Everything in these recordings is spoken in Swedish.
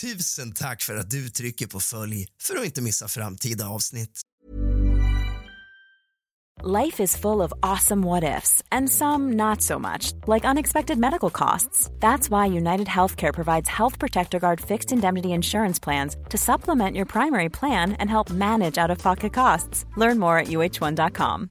Tusen tack för att du trycker på följ för att inte missa framtida avsnitt. Life is full of awesome what ifs, and some not so much, like unexpected medical costs. That's why United Healthcare provides Health Protector Guard fixed indemnity insurance plans to supplement your primary plan and help manage out of pocket costs. Learn more at uh1.com.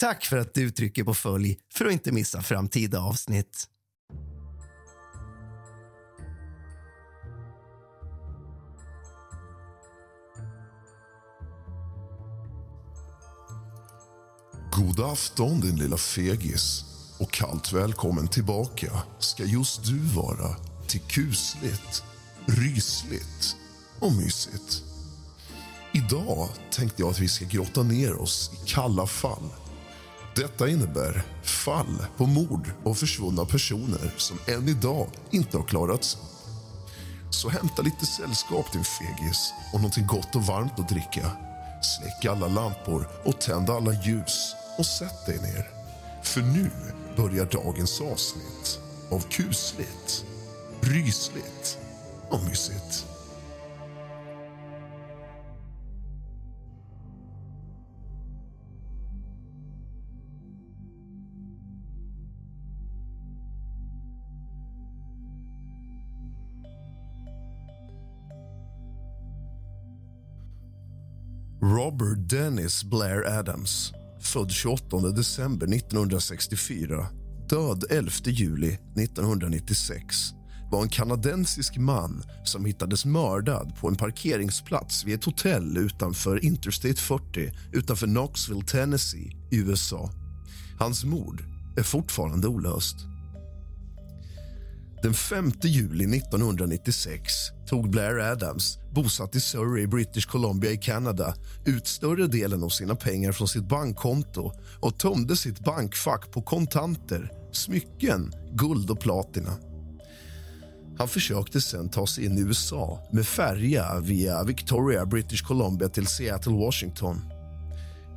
Tack för att du trycker på följ för att inte missa framtida avsnitt. God afton din lilla fegis och kallt välkommen tillbaka ska just du vara till kusligt, rysligt och mysigt. Idag tänkte jag att vi ska grotta ner oss i kalla fall. Detta innebär fall på mord och försvunna personer som än idag inte har klarats. Så hämta lite sällskap din fegis och någonting gott och varmt att dricka. Släck alla lampor och tänd alla ljus och sätt dig ner. För nu börjar dagens avsnitt av kusligt, rysligt och mysigt. Robert Dennis Blair Adams, född 28 december 1964 död 11 juli 1996 var en kanadensisk man som hittades mördad på en parkeringsplats vid ett hotell utanför Interstate 40 utanför Knoxville, Tennessee, i USA. Hans mord är fortfarande olöst. Den 5 juli 1996 tog Blair Adams, bosatt i Surrey, British Columbia i Kanada ut större delen av sina pengar från sitt bankkonto och tömde sitt bankfack på kontanter, smycken, guld och platina. Han försökte sen ta sig in i USA med färja via Victoria, British Columbia till Seattle, Washington.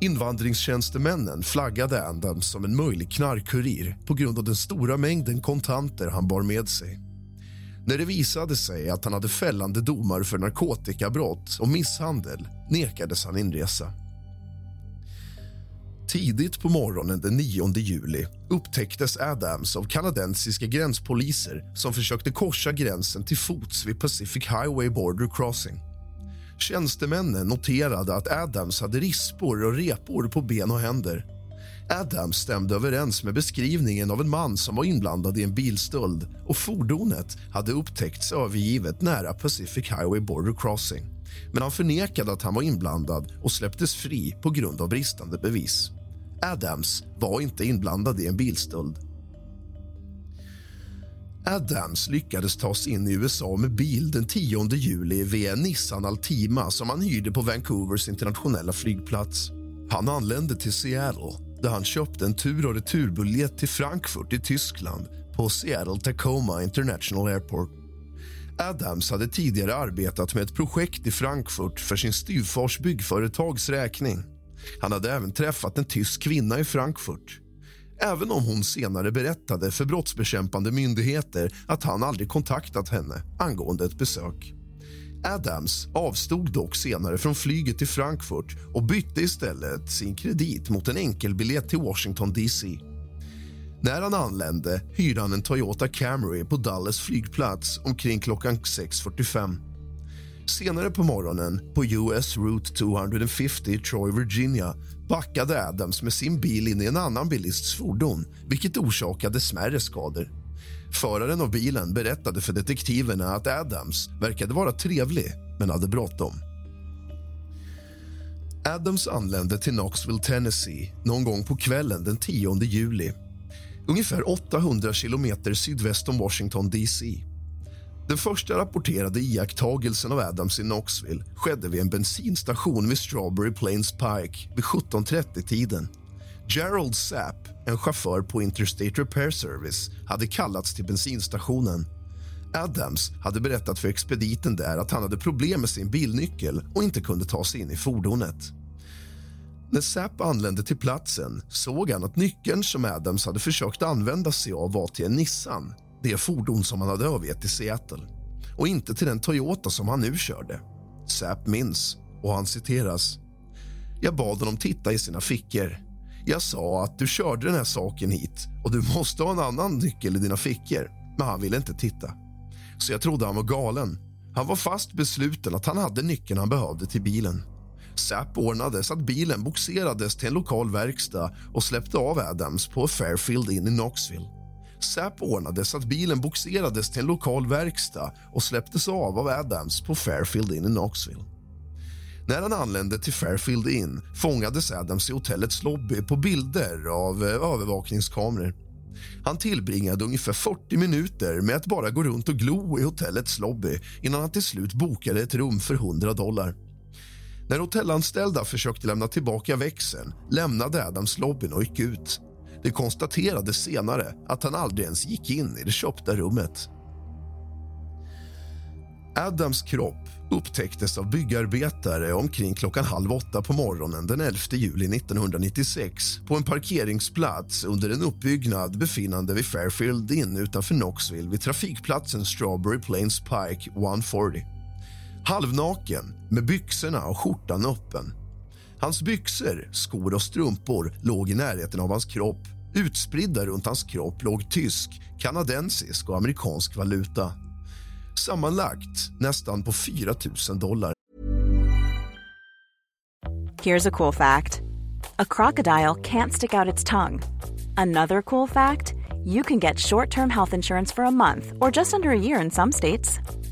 Invandringstjänstemännen flaggade Adams som en möjlig knarkkurir på grund av den stora mängden kontanter han bar med sig. När det visade sig att han hade fällande domar för narkotikabrott och misshandel nekades han inresa. Tidigt på morgonen den 9 juli upptäcktes Adams av kanadensiska gränspoliser som försökte korsa gränsen till fots vid Pacific Highway Border Crossing. Tjänstemännen noterade att Adams hade rispor och repor på ben och händer. Adams stämde överens med beskrivningen av en man som var inblandad i en bilstöld och fordonet hade upptäckts övergivet nära Pacific Highway Border Crossing. Men han förnekade att han var inblandad och släpptes fri på grund av bristande bevis. Adams var inte inblandad i en bilstöld. Adams lyckades ta sig in i USA med bil den 10 juli via Nissan Altima som han hyrde på Vancouvers internationella flygplats. Han anlände till Seattle där han köpte en tur och returbiljett till Frankfurt i Tyskland på Seattle Tacoma International Airport. Adams hade tidigare arbetat med ett projekt i Frankfurt för sin styvfars byggföretags räkning. Han hade även träffat en tysk kvinna i Frankfurt. Även om hon senare berättade för brottsbekämpande myndigheter att han aldrig kontaktat henne angående ett besök. Adams avstod dock senare från flyget till Frankfurt och bytte istället sin kredit mot en enkelbiljett till Washington DC. När han anlände hyrde han en Toyota Camry på Dallas flygplats omkring klockan 6.45. Senare på morgonen på US Route 250 i Troy, Virginia backade Adams med sin bil in i en annan bilists fordon vilket orsakade smärre skador. Föraren av bilen berättade för detektiverna att Adams verkade vara trevlig men hade bråttom. Adams anlände till Knoxville, Tennessee någon gång på kvällen den 10 juli ungefär 800 kilometer sydväst om Washington DC. Den första rapporterade iakttagelsen av Adams i Knoxville skedde vid en bensinstation vid Strawberry Plains Pike vid 17.30-tiden. Gerald Sapp, en chaufför på Interstate Repair Service hade kallats till bensinstationen. Adams hade berättat för expediten där att han hade problem med sin bilnyckel och inte kunde ta sig in i fordonet. När Sapp anlände till platsen såg han att nyckeln som Adams hade försökt använda sig av var till en Nissan det fordon som han hade övergett i Seattle och inte till den Toyota som han nu körde. Säp minns, och han citeras. Jag bad honom titta i sina fickor. Jag sa att du körde den här saken hit och du måste ha en annan nyckel i dina fickor. Men han ville inte titta. Så jag trodde han var galen. Han var fast besluten att han hade nyckeln han behövde till bilen. Säp ordnade så att bilen boxerades till en lokal verkstad och släppte av Adams på Fairfield in i Knoxville. SÄPO ordnade så att bilen boxerades till en lokal verkstad och släpptes av av Adams på Fairfield Inn i Knoxville. När han anlände till Fairfield Inn fångades Adams i hotellets lobby på bilder av eh, övervakningskameror. Han tillbringade ungefär 40 minuter med att bara gå runt och glo i hotellets lobby innan han till slut bokade ett rum för 100 dollar. När hotellanställda försökte lämna tillbaka växeln lämnade Adams lobbyn och gick ut. Det konstaterades senare att han aldrig ens gick in i det köpta rummet. Adams kropp upptäcktes av byggarbetare omkring klockan halv åtta på morgonen den 11 juli 1996 på en parkeringsplats under en uppbyggnad befinnande vid Fairfield Inn utanför Knoxville vid trafikplatsen Strawberry Plains Pike 140. Halvnaken, med byxorna och skjortan öppen Hans byxor, skor och strumpor låg i närheten av hans kropp. Utspridda runt hans kropp låg tysk, kanadensisk och amerikansk valuta. Sammanlagt nästan på 4 000 dollar. Here's a cool fact. A crocodile can't stick out its tongue. Another cool fact, you can get short-term health insurance for a month or just under a year in some states.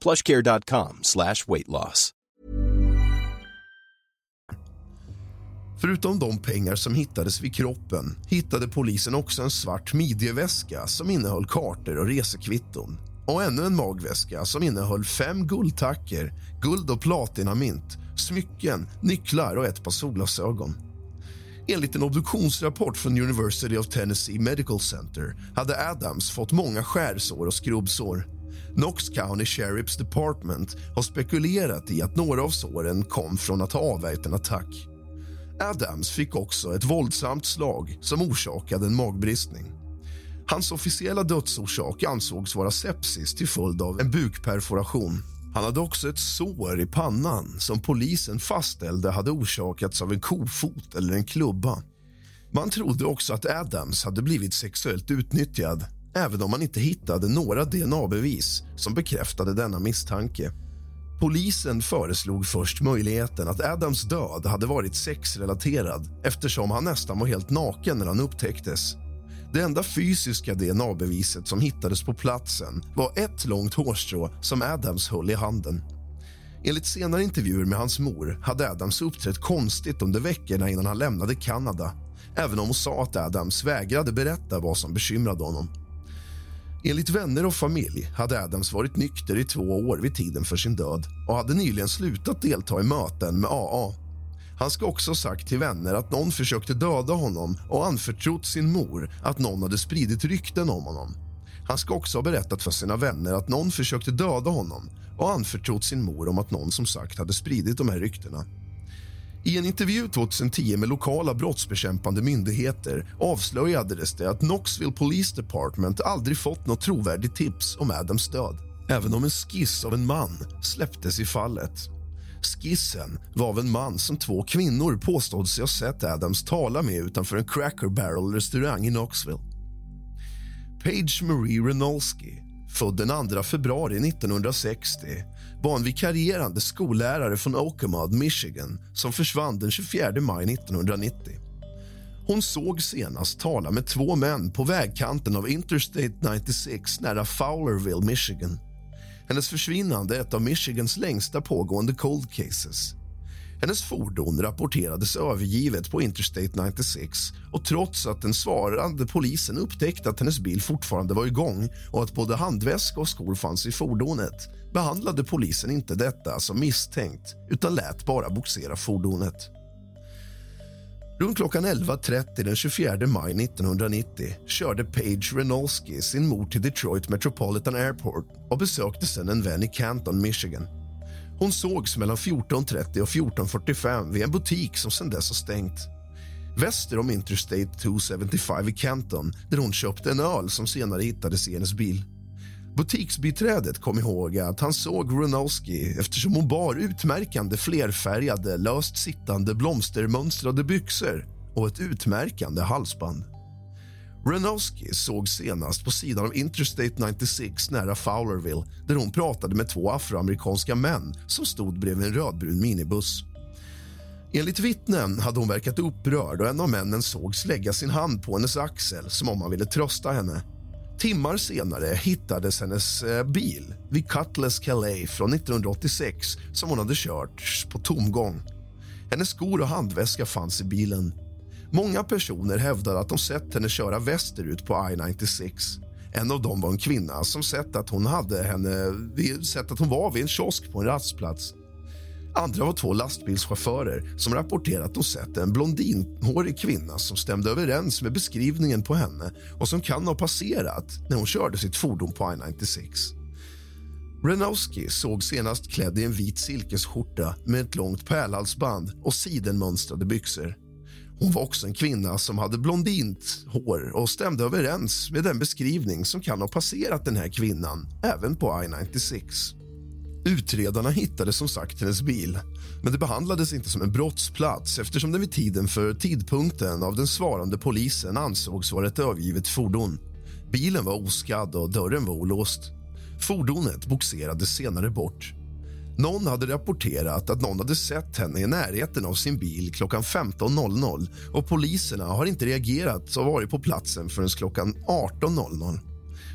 plushcare.com slash weight loss. Förutom de pengar som hittades vid kroppen hittade polisen också en svart midjeväska som innehöll kartor och resekvitton och ännu en magväska som innehöll fem guldtacker, guld och platinamynt, smycken, nycklar och ett par solglasögon. Enligt en obduktionsrapport från University of Tennessee Medical Center hade Adams fått många skärsår och skrubbsår Knox County Sheriff's Department har spekulerat i att några av såren kom från att ha avvärjt en attack. Adams fick också ett våldsamt slag som orsakade en magbristning. Hans officiella dödsorsak ansågs vara sepsis till följd av en bukperforation. Han hade också ett sår i pannan som polisen fastställde hade orsakats av en kofot eller en klubba. Man trodde också att Adams hade blivit sexuellt utnyttjad även om man inte hittade några dna-bevis som bekräftade denna misstanke. Polisen föreslog först möjligheten att Adams död hade varit sexrelaterad eftersom han nästan var helt naken när han upptäcktes. Det enda fysiska dna-beviset som hittades på platsen var ett långt hårstrå som Adams höll i handen. Enligt senare intervjuer med hans mor hade Adams uppträtt konstigt under veckorna innan han lämnade Kanada även om hon sa att Adams vägrade berätta vad som bekymrade honom. Enligt vänner och familj hade Adams varit nykter i två år vid tiden för sin död och hade nyligen slutat delta i möten med AA. Han ska också ha sagt till vänner att någon försökte döda honom och anförtrott sin mor att någon hade spridit rykten om honom. Han ska också ha berättat för sina vänner att någon försökte döda honom och anförtrott sin mor om att någon som sagt hade spridit de här ryktena. I en intervju 2010 med lokala brottsbekämpande myndigheter avslöjades det att Knoxville Police Department aldrig fått något trovärdigt tips om Adams död även om en skiss av en man släpptes i fallet. Skissen var av en man som två kvinnor påstod sig ha sett Adams tala med utanför en Cracker Barrel-restaurang i Knoxville. Page Marie Renolski, född den 2 februari 1960 var en vikarierande skollärare från Oakmont, Michigan som försvann den 24 maj 1990. Hon såg senast tala med två män på vägkanten av Interstate 96 nära Fowlerville, Michigan. Hennes försvinnande är ett av Michigans längsta pågående cold cases. Hennes fordon rapporterades övergivet på Interstate 96 och trots att den svarande polisen upptäckte att hennes bil fortfarande var igång och att både handväska och skor fanns i fordonet behandlade polisen inte detta som misstänkt utan lät bara boxera fordonet. Runt klockan 11.30 den 24 maj 1990 körde Paige Renolski sin mor till Detroit Metropolitan Airport och besökte sen en vän i Canton, Michigan. Hon sågs mellan 14.30 och 14.45 vid en butik som sedan dess har stängt. Väster om Interstate 275 i Canton där hon köpte en öl som senare hittades i hennes bil. Butiksbiträdet kom ihåg att han såg Runowski eftersom hon bar utmärkande flerfärgade, löst sittande blomstermönstrade byxor och ett utmärkande halsband. Renowski såg senast på sidan av Interstate 96 nära Fowlerville där hon pratade med två afroamerikanska män som stod bredvid en rödbrun minibuss. Enligt vittnen hade hon verkat upprörd och en av männen sågs lägga sin hand på hennes axel som om han ville trösta henne. Timmar senare hittades hennes eh, bil vid Cutlass Calais från 1986 som hon hade kört på tomgång. Hennes skor och handväska fanns i bilen. Många personer hävdade att de sett henne köra västerut på I-96. En av dem var en kvinna som sett att hon, hade henne, sett att hon var vid en kiosk på en rastplats. Andra var två lastbilschaufförer som rapporterat att de sett en blondinhårig kvinna som stämde överens med beskrivningen på henne och som kan ha passerat när hon körde sitt fordon på I-96. Renowski såg senast klädd i en vit silkesskjorta med ett långt pärlhalsband och sidenmönstrade byxor. Hon var också en kvinna som hade blondint hår och stämde överens med den beskrivning som kan ha passerat den här kvinnan även på I-96. Utredarna hittade som sagt hennes bil men det behandlades inte som en brottsplats eftersom den vid tiden för tidpunkten av den svarande polisen ansågs vara ett övergivet fordon. Bilen var oskadd och dörren var olåst. Fordonet boxerades senare bort. Någon hade rapporterat att någon hade sett henne i närheten av sin bil klockan 15.00 och poliserna har inte reagerat och varit på platsen förrän klockan 18.00.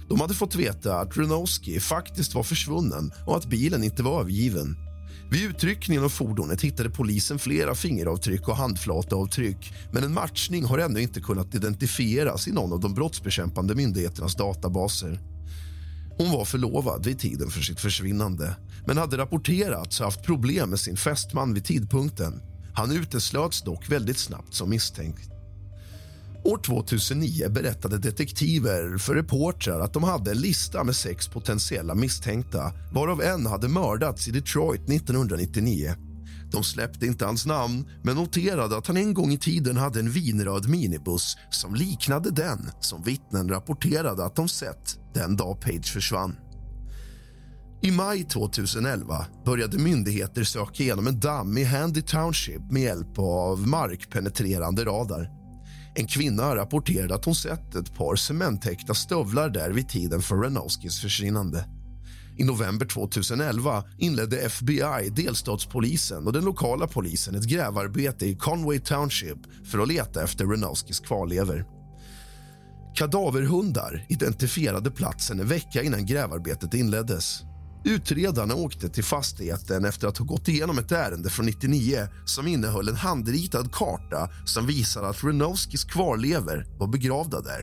De hade fått veta att Runowski faktiskt var försvunnen och att bilen inte var övergiven. Vid utryckningen av fordonet hittade polisen flera fingeravtryck och handflataavtryck men en matchning har ännu inte kunnat identifieras i någon av de brottsbekämpande myndigheternas databaser. Hon var förlovad vid tiden för sitt försvinnande men hade rapporterats ha haft problem med sin fästman vid tidpunkten. Han uteslöts dock väldigt snabbt som misstänkt. År 2009 berättade detektiver för reportrar att de hade en lista med sex potentiella misstänkta varav en hade mördats i Detroit 1999. De släppte inte hans namn, men noterade att han en gång i tiden hade en vinröd minibuss som liknade den som vittnen rapporterade att de sett den dag Page försvann. I maj 2011 började myndigheter söka igenom en damm i Handy Township med hjälp av markpenetrerande radar. En kvinna rapporterade att hon sett ett par cementtäckta stövlar där vid tiden för Renowskis försvinnande. I november 2011 inledde FBI, delstatspolisen och den lokala polisen ett grävarbete i Conway Township för att leta efter Renowskis kvarlever. Kadaverhundar identifierade platsen en vecka innan grävarbetet inleddes. Utredarna åkte till fastigheten efter att ha gått igenom ett ärende från 99 som innehöll en handritad karta som visade att Renowskis kvarlever var begravda där.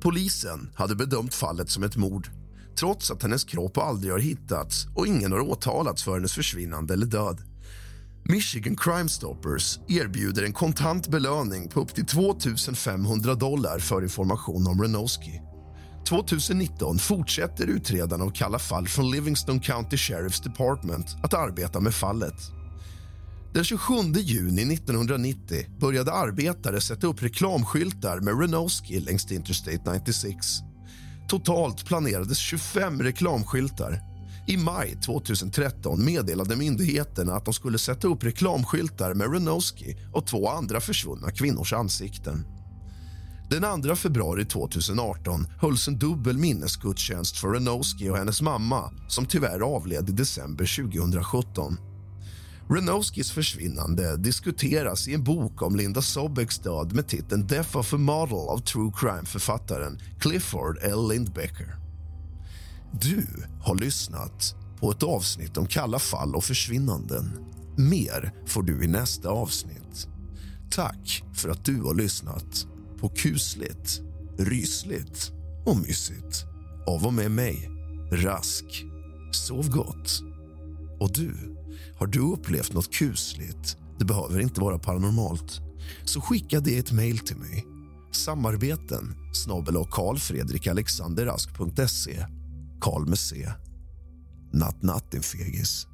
Polisen hade bedömt fallet som ett mord trots att hennes kropp aldrig har hittats och ingen har åtalats för hennes försvinnande eller död. Michigan Crime Stoppers erbjuder en kontant belöning på upp till 2 500 dollar för information om Renowski. 2019 fortsätter utredarna av Kalla fall från Livingston County Sheriff's Department att arbeta med fallet. Den 27 juni 1990 började arbetare sätta upp reklamskyltar med Renowski längs Interstate 96. Totalt planerades 25 reklamskyltar. I maj 2013 meddelade myndigheterna att de skulle sätta upp reklamskyltar med Renowski och två andra försvunna kvinnors ansikten. Den 2 februari 2018 hölls en dubbel minnesgudstjänst för Renowski och hennes mamma som tyvärr avled i december 2017. Renowskis försvinnande diskuteras i en bok om Linda Sobeks död med titeln Death of a Model av true crime-författaren Clifford L. Lindbecker. Du har lyssnat på ett avsnitt om kalla fall och försvinnanden. Mer får du i nästa avsnitt. Tack för att du har lyssnat på kusligt, rysligt och mysigt av och med mig, Rask. Sov gott. Och du, har du upplevt något kusligt? Det behöver inte vara paranormalt. Så skicka det ett mejl till mig. Samarbeten snabel karlfredrikalexanderask.se Karl med C. Natt, natt, din fegis.